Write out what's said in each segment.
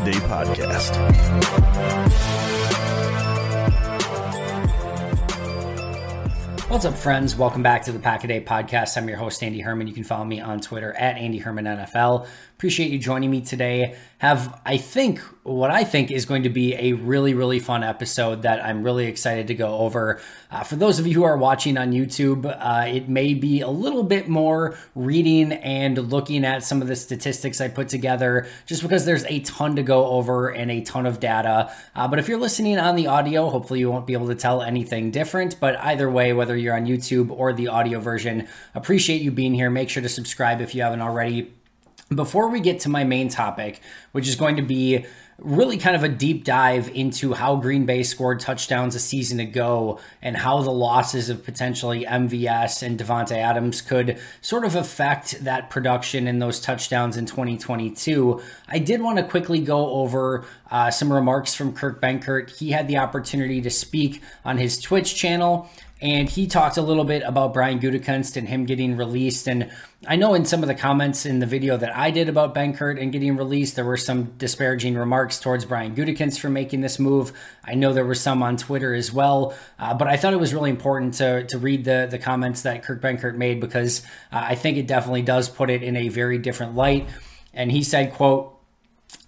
Podcast. What's up, friends? Welcome back to the Pack a Day Podcast. I'm your host, Andy Herman. You can follow me on Twitter at Andy Herman NFL. Appreciate you joining me today. Have, I think, what I think is going to be a really, really fun episode that I'm really excited to go over. Uh, for those of you who are watching on YouTube, uh, it may be a little bit more reading and looking at some of the statistics I put together, just because there's a ton to go over and a ton of data. Uh, but if you're listening on the audio, hopefully you won't be able to tell anything different. But either way, whether you're on YouTube or the audio version, appreciate you being here. Make sure to subscribe if you haven't already before we get to my main topic, which is going to be really kind of a deep dive into how Green Bay scored touchdowns a season ago and how the losses of potentially MVS and Davante Adams could sort of affect that production and those touchdowns in 2022. I did want to quickly go over uh, some remarks from Kurt Benkert. He had the opportunity to speak on his Twitch channel and he talked a little bit about Brian Gutekunst and him getting released. And I know in some of the comments in the video that I did about Benkert and getting released, there were some disparaging remarks towards Brian Gutekunst for making this move. I know there were some on Twitter as well, uh, but I thought it was really important to to read the the comments that Kurt Benkert made because uh, I think it definitely does put it in a very different light. And he said, "quote."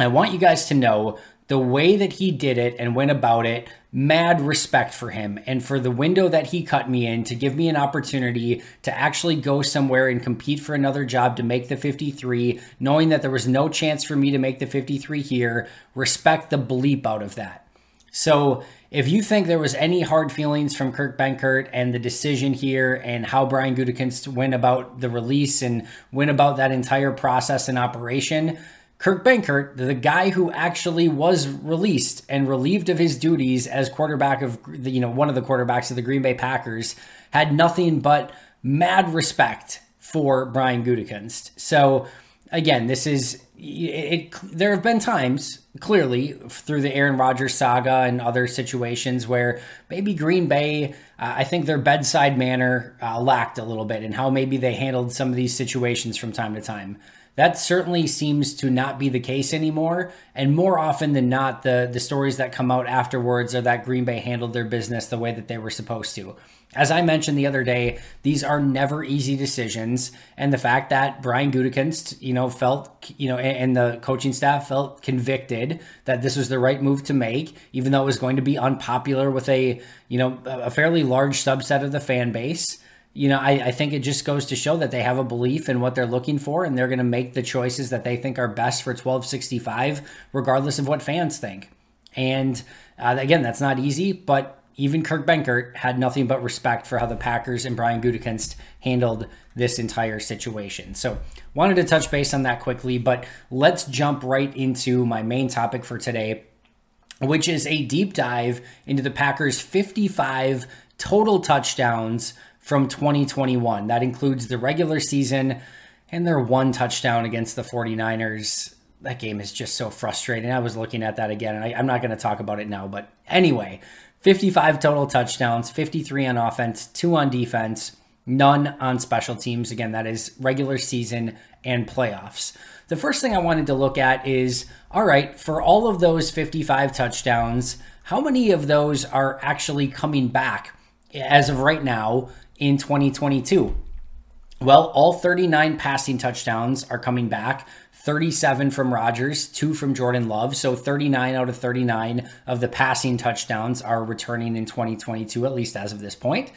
I want you guys to know the way that he did it and went about it, mad respect for him and for the window that he cut me in to give me an opportunity to actually go somewhere and compete for another job to make the 53, knowing that there was no chance for me to make the 53 here. Respect the bleep out of that. So, if you think there was any hard feelings from Kurt Benkert and the decision here and how Brian Gutekunst went about the release and went about that entire process and operation, Kurt Benkert, the guy who actually was released and relieved of his duties as quarterback of the, you know one of the quarterbacks of the Green Bay Packers, had nothing but mad respect for Brian Gutekunst. So again, this is it, it, there have been times clearly through the Aaron Rodgers saga and other situations where maybe Green Bay, uh, I think their bedside manner uh, lacked a little bit and how maybe they handled some of these situations from time to time. That certainly seems to not be the case anymore. And more often than not, the, the stories that come out afterwards are that Green Bay handled their business the way that they were supposed to. As I mentioned the other day, these are never easy decisions, and the fact that Brian Gutekunst, you know, felt, you know, and the coaching staff felt convicted that this was the right move to make, even though it was going to be unpopular with a, you know, a fairly large subset of the fan base you know, I, I, think it just goes to show that they have a belief in what they're looking for and they're going to make the choices that they think are best for 1265, regardless of what fans think. And uh, again, that's not easy, but even Kurt Benkert had nothing but respect for how the Packers and Brian Gutekunst handled this entire situation. So, wanted to touch base on that quickly, but let's jump right into my main topic for today, which is a deep dive into the Packers' 55 total touchdowns from 2021. That includes the regular season and their one touchdown against the 49ers. That game is just so frustrating. I was looking at that again, and I, am not going to talk about it now. But anyway, 55 total touchdowns, 53 on offense, two on defense. none on special teams. Again, that is regular season and playoffs. The first thing I wanted to look at is all right, for all of those 55 touchdowns, how many of those are actually coming back as of right now in 2022? Well, all 39 passing touchdowns are coming back. 37 from Rodgers, two from Jordan Love. So 39 out of 39 of the passing touchdowns are returning in 2022, at least as of this point.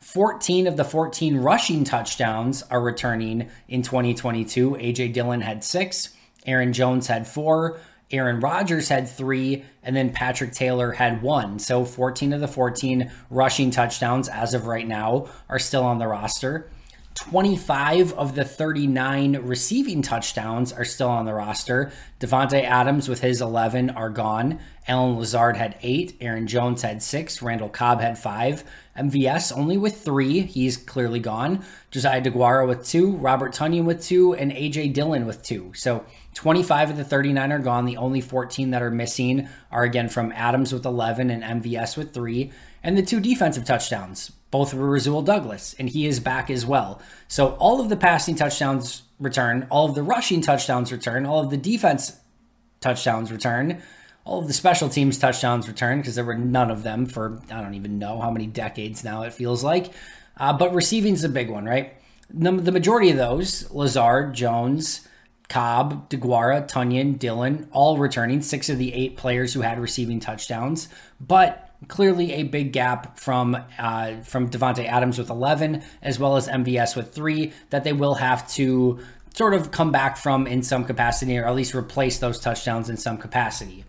14 of the 14 rushing touchdowns are returning in 2022. AJ Dillon had six, Aaron Jones had four, Aaron Rodgers had three, and then Patrick Taylor had one. So 14 of the 14 rushing touchdowns as of right now are still on the roster. 25 of the 39 receiving touchdowns are still on the roster. Davante Adams with his 11 are gone. Allen Lazard had eight. Aaron Jones had six. Randall Cobb had five. MVS only with three. He's clearly gone. Josiah DeGuara with two. Robert Tonyan with two. And AJ Dillon with two. So 25 of the 39 are gone. The only 14 that are missing are again from Adams with 11 and MVS with three. And the two defensive touchdowns both were Rasul Douglas, and he is back as well. So all of the passing touchdowns return, all of the rushing touchdowns return, all of the defense touchdowns return, all of the special teams touchdowns return because there were none of them for I don't even know how many decades now it feels like. Uh, but receiving is a big one, right? The, the majority of those, Lazard, Jones, Cobb, DeGuara, Tonyan, Dillon, all returning, six of the eight players who had receiving touchdowns. But clearly a big gap from uh, from Davante Adams with 11, as well as MVS with three, that they will have to sort of come back from in some capacity, or at least replace those touchdowns in some capacity.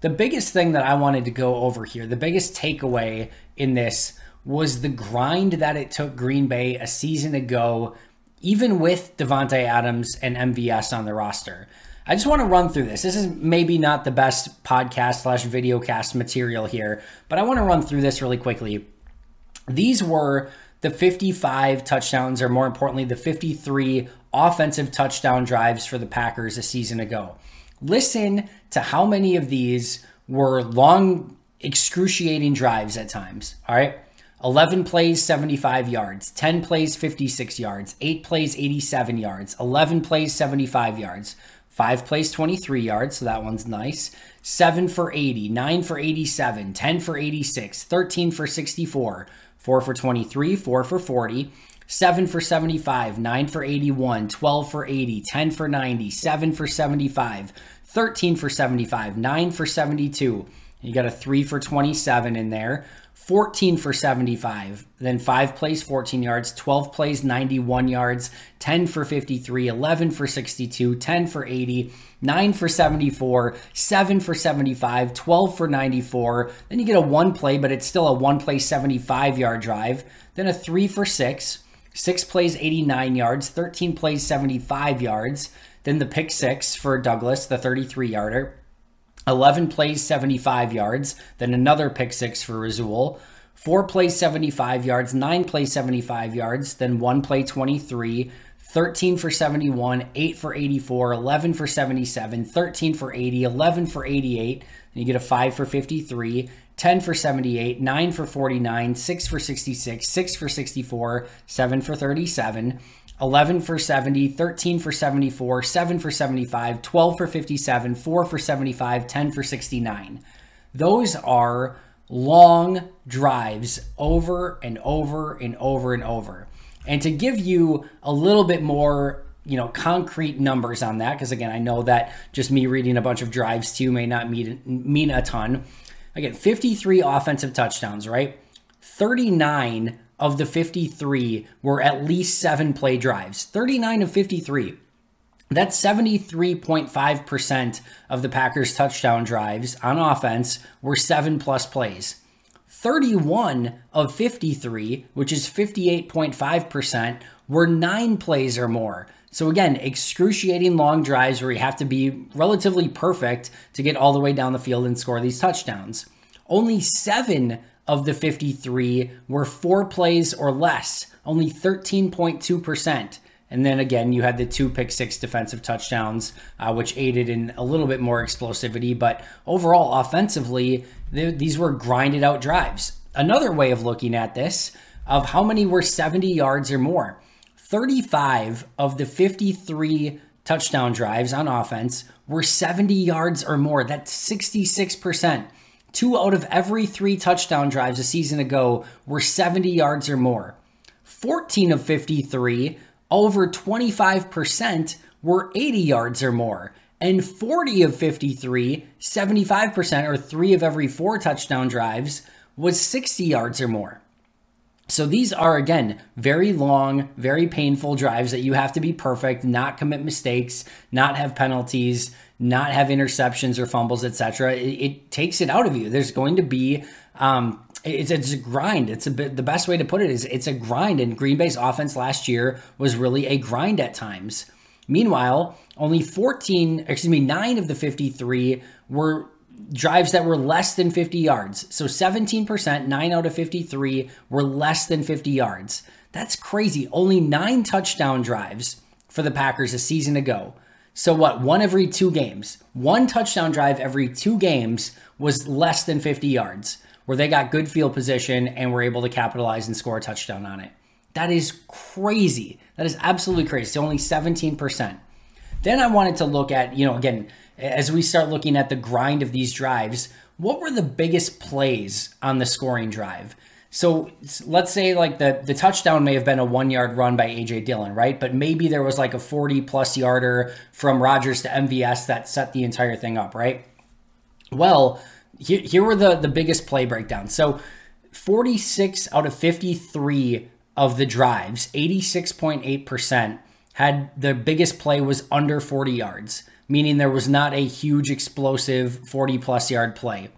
The biggest thing that I wanted to go over here, the biggest takeaway in this was the grind that it took Green Bay a season ago, even with Davante Adams and MVS on the roster. I just want to run through this. This is maybe not the best podcast slash video cast material here, but I want to run through this really quickly. These were the 55 touchdowns, or more importantly, the 53 offensive touchdown drives for the Packers a season ago. Listen to how many of these were long, excruciating drives at times. All right. 11 plays, 75 yards. 10 plays, 56 yards. 8 plays, 87 yards. 11 plays, 75 yards. Five plays 23 yards, so that one's nice. Seven for 80, nine for 87, 10 for 86, 13 for 64, four for 23, four for 40, seven for 75, nine for 81, 12 for 80, 10 for 90, seven for 75, 13 for 75, nine for 72. You got a three for 27 in there. 14 for 75, then 5 plays 14 yards, 12 plays 91 yards, 10 for 53, 11 for 62, 10 for 80, 9 for 74, 7 for 75, 12 for 94. Then you get a 1 play, but it's still a 1 play 75 yard drive, then a 3 for 6, 6 plays 89 yards, 13 plays 75 yards, then the pick 6 for Douglas, the 33 yarder. 11 plays 75 yards, then another pick six for Rasul. Four plays 75 yards, nine plays 75 yards, then one play 23, 13 for 71, 8 for 84, 11 for 77, 13 for 80, 11 for 88. And you get a 5 for 53, 10 for 78, 9 for 49, 6 for 66, 6 for 64, 7 for 37. 11 for 70, 13 for 74, 7 for 75, 12 for 57, 4 for 75, 10 for 69. Those are long drives over and over and over and over. And to give you a little bit more, you know, concrete numbers on that, because again, I know that just me reading a bunch of drives to you may not mean, mean a ton. Again, 53 offensive touchdowns, right? 39 of the 53 were at least seven play drives. 39 of 53. That's 73.5% of the Packers' touchdown drives on offense were seven plus plays. 31 of 53, which is 58.5%, were nine plays or more. So, again, excruciating long drives where you have to be relatively perfect to get all the way down the field and score these touchdowns. Only seven of the 53 were four plays or less, only 13.2%. And then again, you had the two pick six defensive touchdowns, uh, which aided in a little bit more explosivity. But overall, offensively, these were grinded out drives. Another way of looking at this, of how many were 70 yards or more. 35 of the 53 touchdown drives on offense were 70 yards or more. That's 66%. Two out of every three touchdown drives a season ago were 70 yards or more. 14 of 53, over 25%, were 80 yards or more. And 40 of 53, 75%, or three of every four touchdown drives, was 60 yards or more. So these are, again, very long, very painful drives that you have to be perfect, not commit mistakes, not have penalties, not have interceptions or fumbles, etc. It, it, takes it out of you. There's going to be um, it's, it's a grind. It's a bit the best way to put it is it's a grind. And Green Bay's offense last year was really a grind at times. Meanwhile, only 14, excuse me, nine of the 53 were drives that were less than 50 yards. So 17%, 9 out of 53 were less than 50 yards. That's crazy. Only nine touchdown drives for the Packers a season ago. So what? One every two games. One touchdown drive every two games was less than 50 yards, where they got good field position and were able to capitalize and score a touchdown on it. That is crazy. That is absolutely crazy. It's only 17%. Then I wanted to look at, you know, again, as we start looking at the grind of these drives, what were the biggest plays on the scoring drive? So let's say like the the touchdown may have been a one yard run by AJ Dillon, right? But maybe there was like a 40 plus yarder from Rodgers to MVS that set the entire thing up, right? Well, here, here were the the biggest play breakdowns. So 46 out of 53 of the drives, 86.8%, had the biggest play was under 40 yards, meaning there was not a huge explosive 40 plus yard play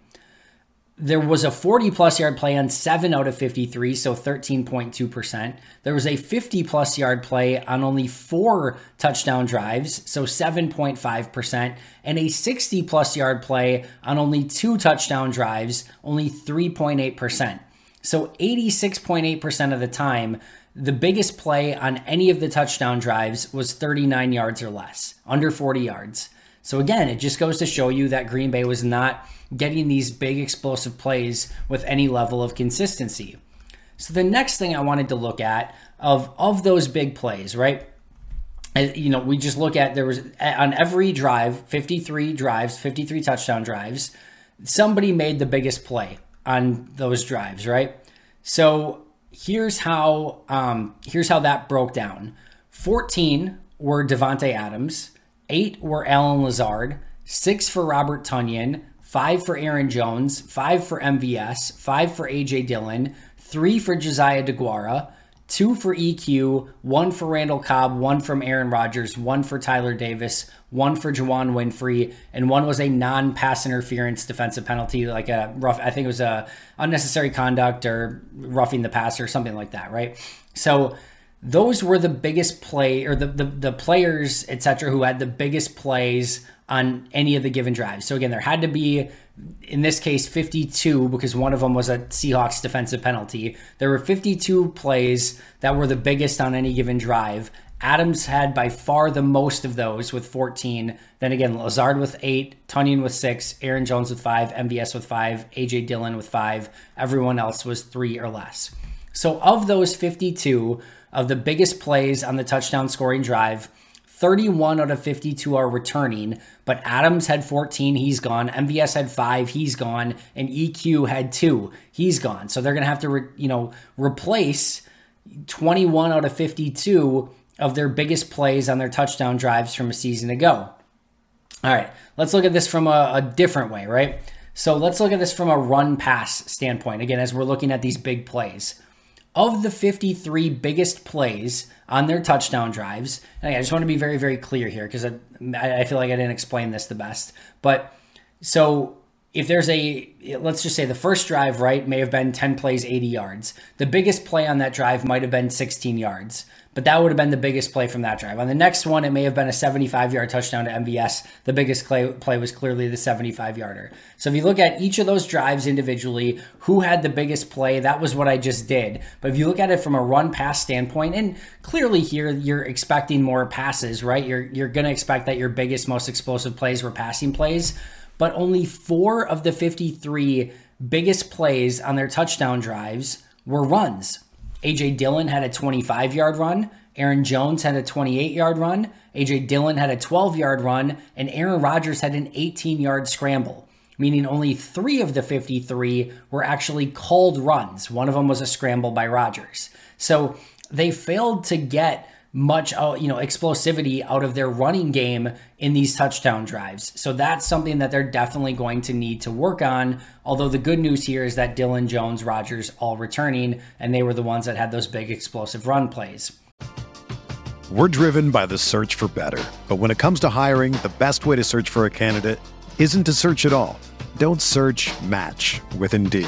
there was a 40 plus yard play on 7 out of 53, so 13.2%. There was a 50 plus yard play on only 4 touchdown drives, so 7.5%, and a 60 plus yard play on only 2 touchdown drives, only 3.8%. So 86.8% of the time, the biggest play on any of the touchdown drives was 39 yards or less, under 40 yards. So again, it just goes to show you that Green Bay was not getting these big explosive plays with any level of consistency. So the next thing I wanted to look at of of those big plays, right? You know, we just look at there was on every drive, 53 drives, 53 touchdown drives, somebody made the biggest play on those drives, right? So here's how um, here's how that broke down. 14 were Davante Adams, eight were Allen Lazard, six for Robert Tonyan, five for Aaron Jones, five for MVS, five for AJ Dillon, three for Josiah DeGuara, two for EQ, one for Randall Cobb, one from Aaron Rodgers, one for Tyler Davis, one for Juwann Winfree, and one was a non-pass interference defensive penalty, like a rough. I think it was a unnecessary conduct or roughing the passer, or something like that, right? So those were the biggest play or the the, the players, etc., who had the biggest plays on any of the given drives. So again, there had to be, in this case, 52 because one of them was a Seahawks defensive penalty. There were 52 plays that were the biggest on any given drive. Adams had by far the most of those with 14. Then again, Lazard with eight, Tonyan with six, Aaron Jones with five, MVS with five, AJ Dillon with five. Everyone else was three or less. So of those 52, of the biggest plays on the touchdown scoring drive, 31 out of 52 are returning, but Adams had 14, he's gone. MVS had 5, he's gone, and EQ had 2, he's gone. So they're going to have to, re, you know, replace 21 out of 52 of their biggest plays on their touchdown drives from a season ago. All right, let's look at this from a, a different way, right? So let's look at this from a run pass standpoint. Again, as we're looking at these big plays of the 53 biggest plays on their touchdown drives, and I just want to be very, very clear here because I, I feel like I didn't explain this the best. But so if there's a, let's just say the first drive, right, may have been 10 plays, 80 yards. The biggest play on that drive might have been 16 yards but that would have been the biggest play from that drive. On the next one, it may have been a 75 yard touchdown to MVS. The biggest play, was clearly the 75 yarder. So if you look at each of those drives individually, who had the biggest play, that was what I just did. But if you look at it from a run pass standpoint, and clearly here you're expecting more passes, right? You're, you're going to expect that your biggest, most explosive plays were passing plays, but only four of the 53 biggest plays on their touchdown drives were runs. AJ Dillon had a 25 yard run. Aaron Jones had a 28 yard run. AJ Dillon had a 12 yard run. And Aaron Rodgers had an 18 yard scramble, meaning only three of the 53 were actually called runs. One of them was a scramble by Rodgers. So they failed to get much you know explosivity out of their running game in these touchdown drives. So that's something that they're definitely going to need to work on. Although the good news here is that Dillon Jones, Rodgers all returning and they were the ones that had those big explosive run plays. We're driven by the search for better. But when it comes to hiring, the best way to search for a candidate isn't to search at all. Don't search, match with Indeed.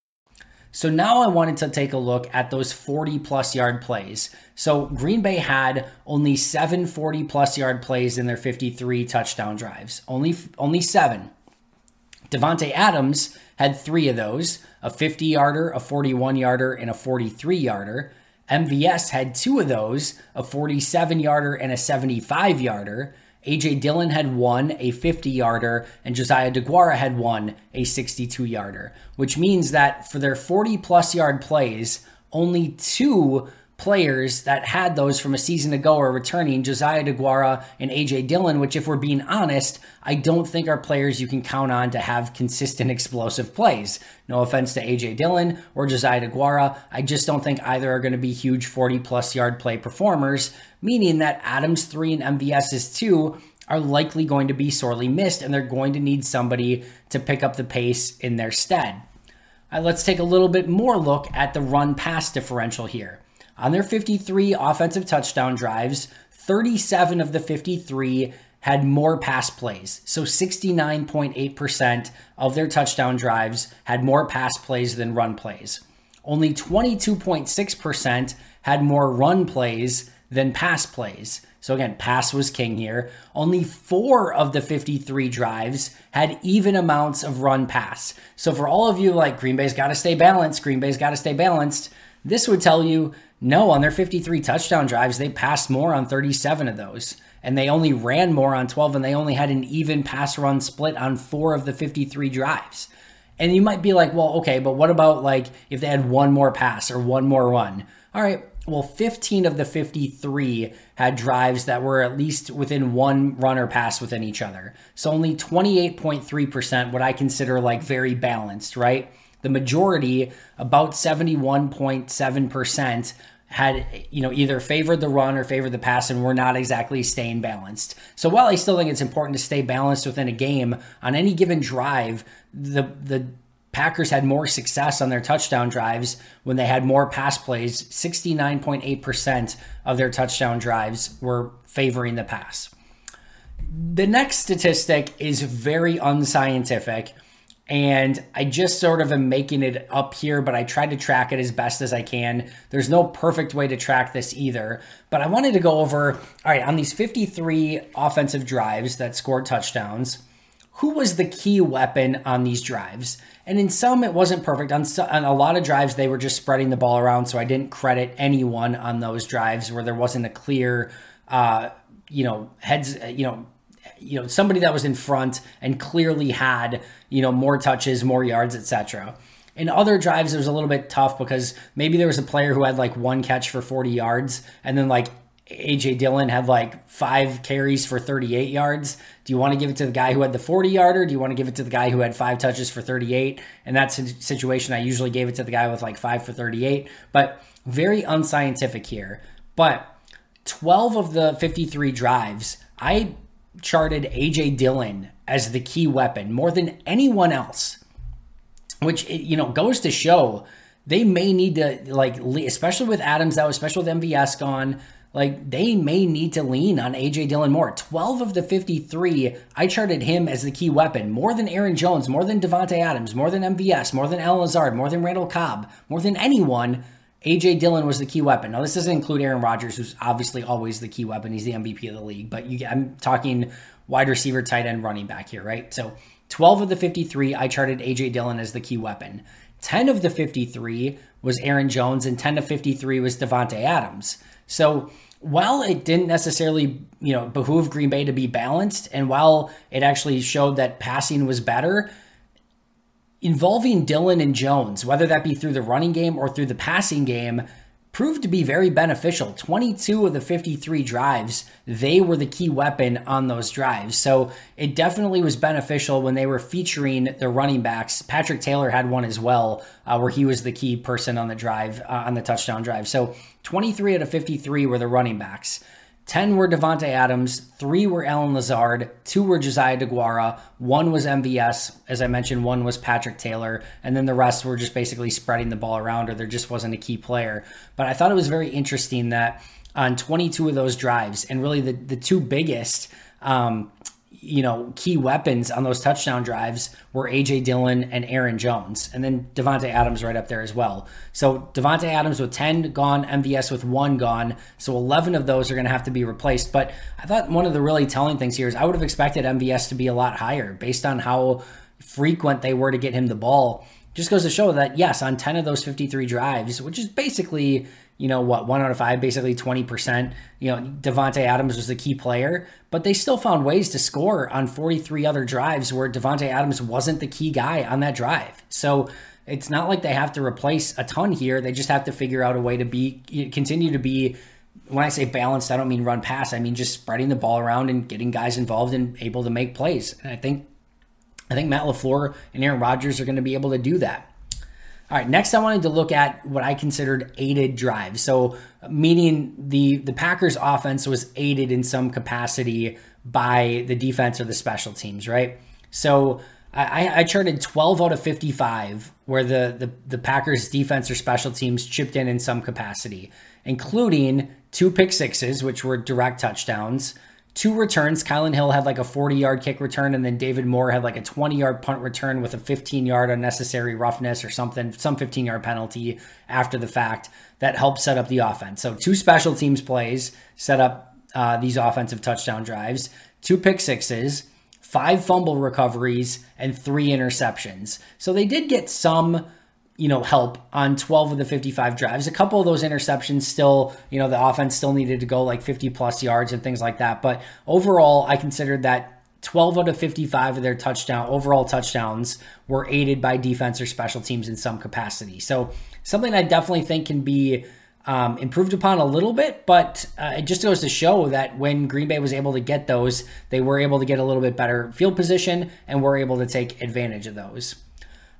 So now I wanted to take a look at those 40 plus yard plays. So Green Bay had only seven 40 plus yard plays in their 53 touchdown drives. Only only seven. Davante Adams had three of those: a 50 yarder, a 41 yarder, and a 43 yarder. MVS had two of those: a 47 yarder and a 75 yarder. AJ Dillon had one, a 50 yarder, and Josiah DeGuara had one, a 62 yarder, which means that for their 40 plus yard plays, only two players that had those from a season ago are returning Josiah DeGuara and AJ Dillon, which, if we're being honest, I don't think are players you can count on to have consistent explosive plays. No offense to AJ Dillon or Josiah DeGuara. I just don't think either are going to be huge 40 plus yard play performers, meaning that Adams 3 and MVS's 2 are likely going to be sorely missed and they're going to need somebody to pick up the pace in their stead. right, let's take a little bit more look at the run pass differential here. On their 53 offensive touchdown drives, 37 of the 53 had more pass plays. So 69.8% of their touchdown drives had more pass plays than run plays. Only 22.6% had more run plays than pass plays. So again, pass was king here. Only four of the 53 drives had even amounts of run pass. So for all of you like Green Bay's got to stay balanced, Green Bay's got to stay balanced, this would tell you no, on their 53 touchdown drives, they passed more on 37 of those. And they only ran more on 12, and they only had an even pass run split on four of the 53 drives. And you might be like, well, okay, but what about like if they had one more pass or one more run? All right, well, 15 of the 53 had drives that were at least within one run or pass within each other. So only 28.3%, what I consider like very balanced, right? The majority, about 71.7%, had you know either favored the run or favored the pass and were not exactly staying balanced. So while I still think it's important to stay balanced within a game on any given drive, the the Packers had more success on their touchdown drives when they had more pass plays. 69.8% of their touchdown drives were favoring the pass. The next statistic is very unscientific and I just sort of am making it up here, but I tried to track it as best as I can. There's no perfect way to track this either, but I wanted to go over all right, on these 53 offensive drives that scored touchdowns, who was the key weapon on these drives. And in some, it wasn't perfect. On, on, a lot of drives, they were just spreading the ball around. So I didn't credit anyone on those drives where there wasn't a clear, uh, you know, heads, you know, you know somebody that was in front and clearly had you know more touches, more yards, etc. In other drives, it was a little bit tough because maybe there was a player who had like one catch for 40 yards, and then like AJ Dillon had like five carries for 38 yards. Do you want to give it to the guy who had the 40 yarder? Do you want to give it to the guy who had five touches for 38? In that situation, I usually gave it to the guy with like five for 38, but very unscientific here. But 12 of the 53 drives, I charted AJ Dillon as the key weapon more than anyone else, which you know goes to show they may need to like especially with Adams out, especially with MVS gone. Like they may need to lean on AJ Dillon more. 12 of the 53, I charted him as the key weapon, more than Aaron Jones, more than Davante Adams, more than MVS, more than Allen Lazard, more than Randall Cobb, more than anyone. AJ Dillon was the key weapon. Now, this doesn't include Aaron Rodgers, who's obviously always the key weapon. He's the MVP of the league, but you, I'm talking wide receiver, tight end, running back here, right? So 12 of the 53, I charted AJ Dillon as the key weapon. 10 of the 53 was Aaron Jones, and 10 to 53 was Davante Adams. So while it didn't necessarily, you know, behoove Green Bay to be balanced, and while it actually showed that passing was better, involving Dillon and Jones, whether that be through the running game or through the passing game, proved to be very beneficial. 22 of the 53 drives, they were the key weapon on those drives. So it definitely was beneficial when they were featuring the running backs. Patrick Taylor had one as well, uh, where he was the key person on the drive, uh, on the touchdown drive. So 23 out of 53 were the running backs. 10 were Davante Adams, 3 were Allen Lazard, 2 were Josiah DeGuara, 1 was MVS, as I mentioned, 1 was Patrick Taylor, and then the rest were just basically spreading the ball around or there just wasn't a key player. But I thought it was very interesting that on 22 of those drives, and really the, the two biggest um, you know, key weapons on those touchdown drives were AJ Dillon and Aaron Jones, and then Davante Adams right up there as well. So Davante Adams with 10 gone, MVS with one gone. So 11 of those are going to have to be replaced. But I thought one of the really telling things here is I would have expected MVS to be a lot higher based on how frequent they were to get him the ball. Just goes to show that yes, on 10 of those 53 drives, which is basically you know what, one out of five, basically 20%. You know, Davante Adams was the key player, but they still found ways to score on 43 other drives where Davante Adams wasn't the key guy on that drive. So it's not like they have to replace a ton here. They just have to figure out a way to be continue to be when I say balanced, I don't mean run pass. I mean just spreading the ball around and getting guys involved and able to make plays. And I think I think Matt LaFleur and Aaron Rodgers are going to be able to do that. All right, next I wanted to look at what I considered aided drives. So, meaning the the Packers offense was aided in some capacity by the defense or the special teams, right? So, I, I charted 12 out of 55 where the, the, the Packers defense or special teams chipped in in some capacity, including two pick sixes, which were direct touchdowns, two returns. Kylin Hill had like a 40 yard kick return, and then David Moore had like a 20 yard punt return with a 15 yard unnecessary roughness or something, some 15 yard penalty after the fact that helped set up the offense. So, two special teams plays set up uh, these offensive touchdown drives, two pick sixes. Five fumble recoveries and three interceptions. So they did get some you know, help on 12 of the 55 drives. A couple of those interceptions still, you know, the offense still needed to go like 50 plus yards and things like that. But overall, I considered that 12 out of 55 of their touchdown overall touchdowns were aided by defense or special teams in some capacity. So something I definitely think can be um, improved upon a little bit, but uh, it just goes to show that when Green Bay was able to get those, they were able to get a little bit better field position and were able to take advantage of those.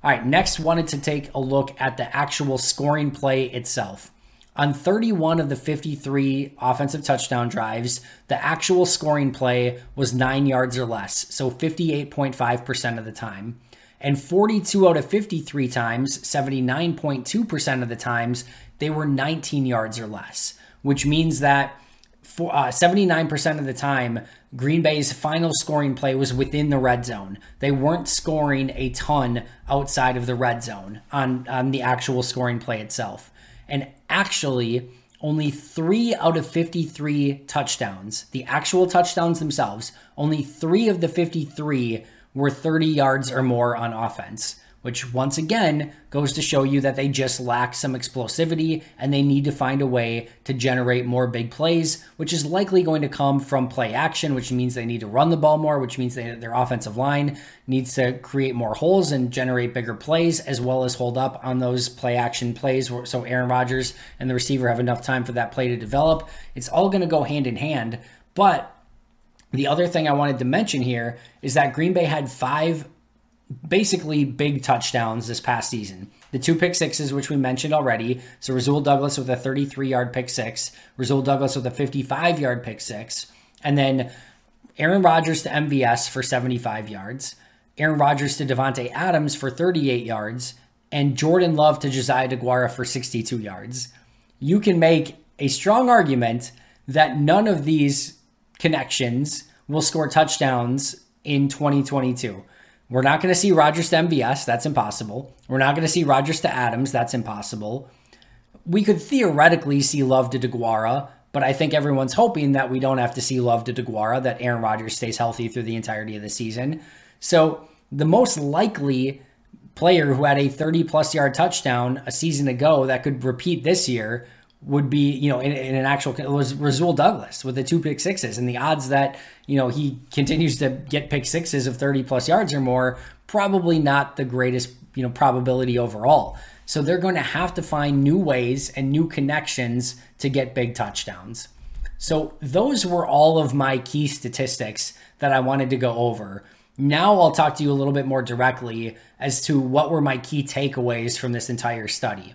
All right, next wanted to take a look at the actual scoring play itself. On 31 of the 53 offensive touchdown drives, the actual scoring play was nine yards or less, so 58.5% of the time. And 42 out of 53 times, 79.2% of the times, they were 19 yards or less, which means that for, uh, 79% of the time, Green Bay's final scoring play was within the red zone. They weren't scoring a ton outside of the red zone on, on the actual scoring play itself. And actually, only three out of 53 touchdowns, the actual touchdowns themselves, only three of the 53 were 30 yards or more on offense which once again goes to show you that they just lack some explosivity and they need to find a way to generate more big plays, which is likely going to come from play action, which means they need to run the ball more, which means they, their offensive line needs to create more holes and generate bigger plays, as well as hold up on those play action plays so Aaron Rodgers and the receiver have enough time for that play to develop. It's all going to go hand in hand. But the other thing I wanted to mention here is that Green Bay had five basically big touchdowns this past season. The two pick sixes, which we mentioned already. So Rasul Douglas with a 33 yard pick six, Rasul Douglas with a 55 yard pick six, and then Aaron Rodgers to MVS for 75 yards, Aaron Rodgers to Davante Adams for 38 yards, and Jordan Love to Josiah DeGuara for 62 yards. You can make a strong argument that none of these connections will score touchdowns in 2022. We're not going to see Rodgers to MVS. That's impossible. We're not going to see Rodgers to Adams. That's impossible. We could theoretically see Love to DeGuara, but I think everyone's hoping that we don't have to see Love to DeGuara, that Aaron Rodgers stays healthy through the entirety of the season. So the most likely player who had a 30 plus yard touchdown a season ago that could repeat this year would be, you know, in, in, an actual it was Rasul Douglas with the two pick sixes, and the odds that you know he continues to get pick sixes of thirty plus yards or more probably not the greatest you know probability overall. So they're going to have to find new ways and new connections to get big touchdowns. So those were all of my key statistics that I wanted to go over. Now I'll talk to you a little bit more directly as to what were my key takeaways from this entire study.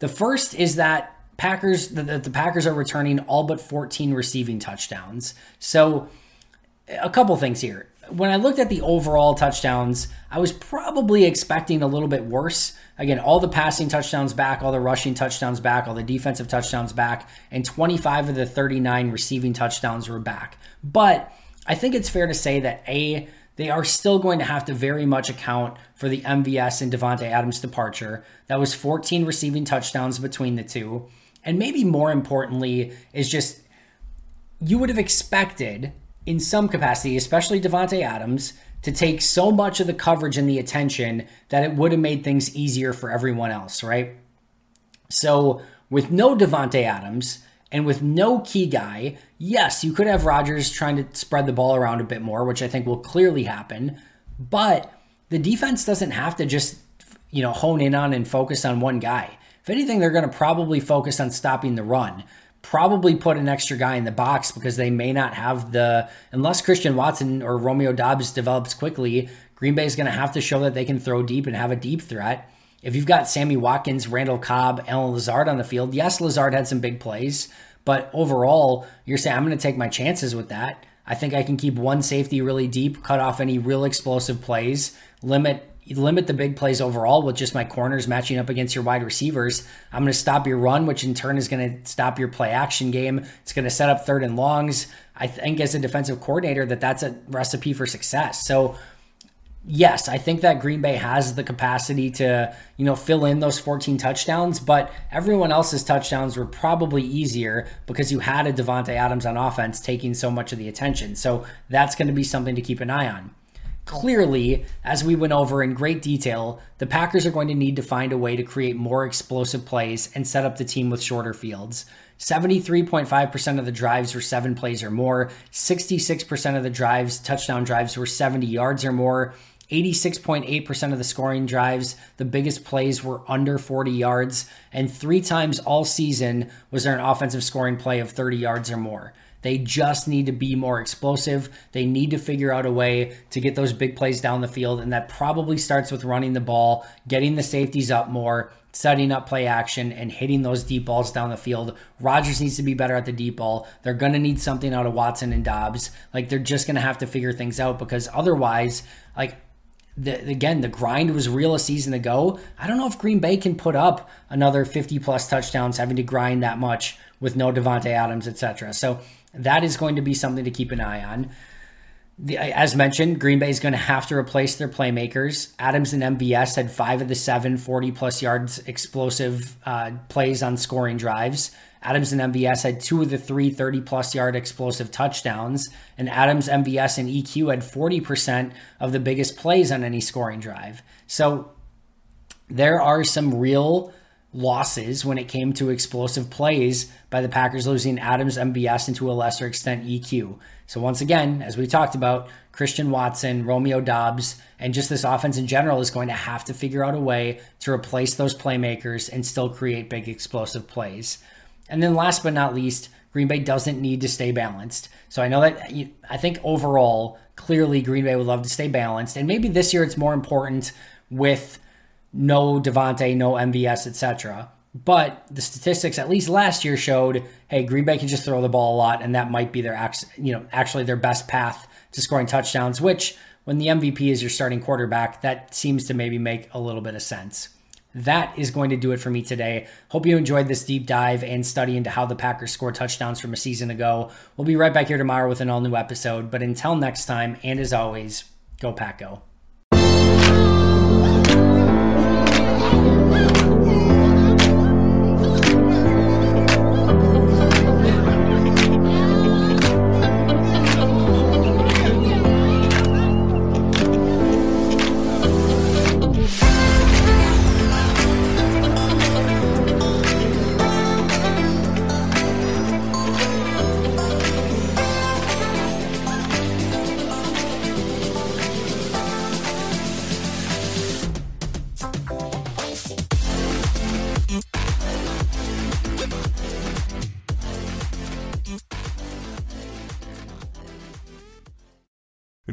The first is that Packers, the, the Packers are returning all but 14 receiving touchdowns. So, a couple things here. When I looked at the overall touchdowns, I was probably expecting a little bit worse. Again, all the passing touchdowns back, all the rushing touchdowns back, all the defensive touchdowns back, and 25 of the 39 receiving touchdowns were back. But I think it's fair to say that A, they are still going to have to very much account for the MVS and Davante Adams departure. That was 14 receiving touchdowns between the two. And maybe more importantly, is just you would have expected in some capacity, especially Davante Adams, to take so much of the coverage and the attention that it would have made things easier for everyone else, right? So with no Davante Adams and with no key guy, yes, you could have Rodgers trying to spread the ball around a bit more, which I think will clearly happen. But the defense doesn't have to just, you know, hone in on and focus on one guy. If anything, they're going to probably focus on stopping the run. Probably put an extra guy in the box because they may not have the, unless Christian Watson or Romeo Doubs develops quickly, Green Bay is going to have to show that they can throw deep and have a deep threat. If you've got Sammy Watkins, Randall Cobb, Allen Lazard on the field, yes, Lazard had some big plays, but overall, you're saying I'm going to take my chances with that. I think I can keep one safety really deep, cut off any real explosive plays, limit limit the big plays overall with just my corners matching up against your wide receivers. I'm going to stop your run, which in turn is going to stop your play action game. It's going to set up third and longs. I think as a defensive coordinator that that's a recipe for success. So yes, I think that Green Bay has the capacity to, you know, fill in those 14 touchdowns, but everyone else's touchdowns were probably easier because you had a Davante Adams on offense taking so much of the attention. So that's going to be something to keep an eye on. Clearly, as we went over in great detail, the Packers are going to need to find a way to create more explosive plays and set up the team with shorter fields. 73.5% of the drives were seven plays or more. 66% of the drives, touchdown drives, were 70 yards or more. 86.8% of the scoring drives, the biggest plays were under 40 yards. And three times all season was there an offensive scoring play of 30 yards or more. They just need to be more explosive. They need to figure out a way to get those big plays down the field. And that probably starts with running the ball, getting the safeties up more, setting up play action, and hitting those deep balls down the field. Rodgers needs to be better at the deep ball. They're going to need something out of Watson and Doubs. Like they're just going to have to figure things out because otherwise, like, the, again, the grind was real a season ago. I don't know if Green Bay can put up another 50 plus touchdowns having to grind that much with no Davante Adams, etc. So that is going to be something to keep an eye on. The, as mentioned, Green Bay is going to have to replace their playmakers. Adams and MVS had five of the seven 40 plus yards explosive uh, plays on scoring drives. Adams and MVS had two of the three 30 plus yard explosive touchdowns, and Adams, MVS, and EQ had 40% of the biggest plays on any scoring drive. So there are some real losses when it came to explosive plays by the Packers losing Adams, MVS and to a lesser extent EQ. So once again, as we talked about, Christian Watson, Romeo Doubs, and just this offense in general is going to have to figure out a way to replace those playmakers and still create big explosive plays. And then last but not least, Green Bay doesn't need to stay balanced. So I know that I think overall, clearly Green Bay would love to stay balanced. And maybe this year it's more important with no Davante, no MVS, etc. But the statistics, at least last year, showed hey, Green Bay can just throw the ball a lot, and that might be their you know actually their best path to scoring touchdowns. Which, when the MVP is your starting quarterback, that seems to maybe make a little bit of sense. That is going to do it for me today. Hope you enjoyed this deep dive and study into how the Packers score touchdowns from a season ago. We'll be right back here tomorrow with an all new episode. But until next time, and as always, go Pack Go.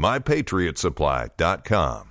mypatriotsupply.com.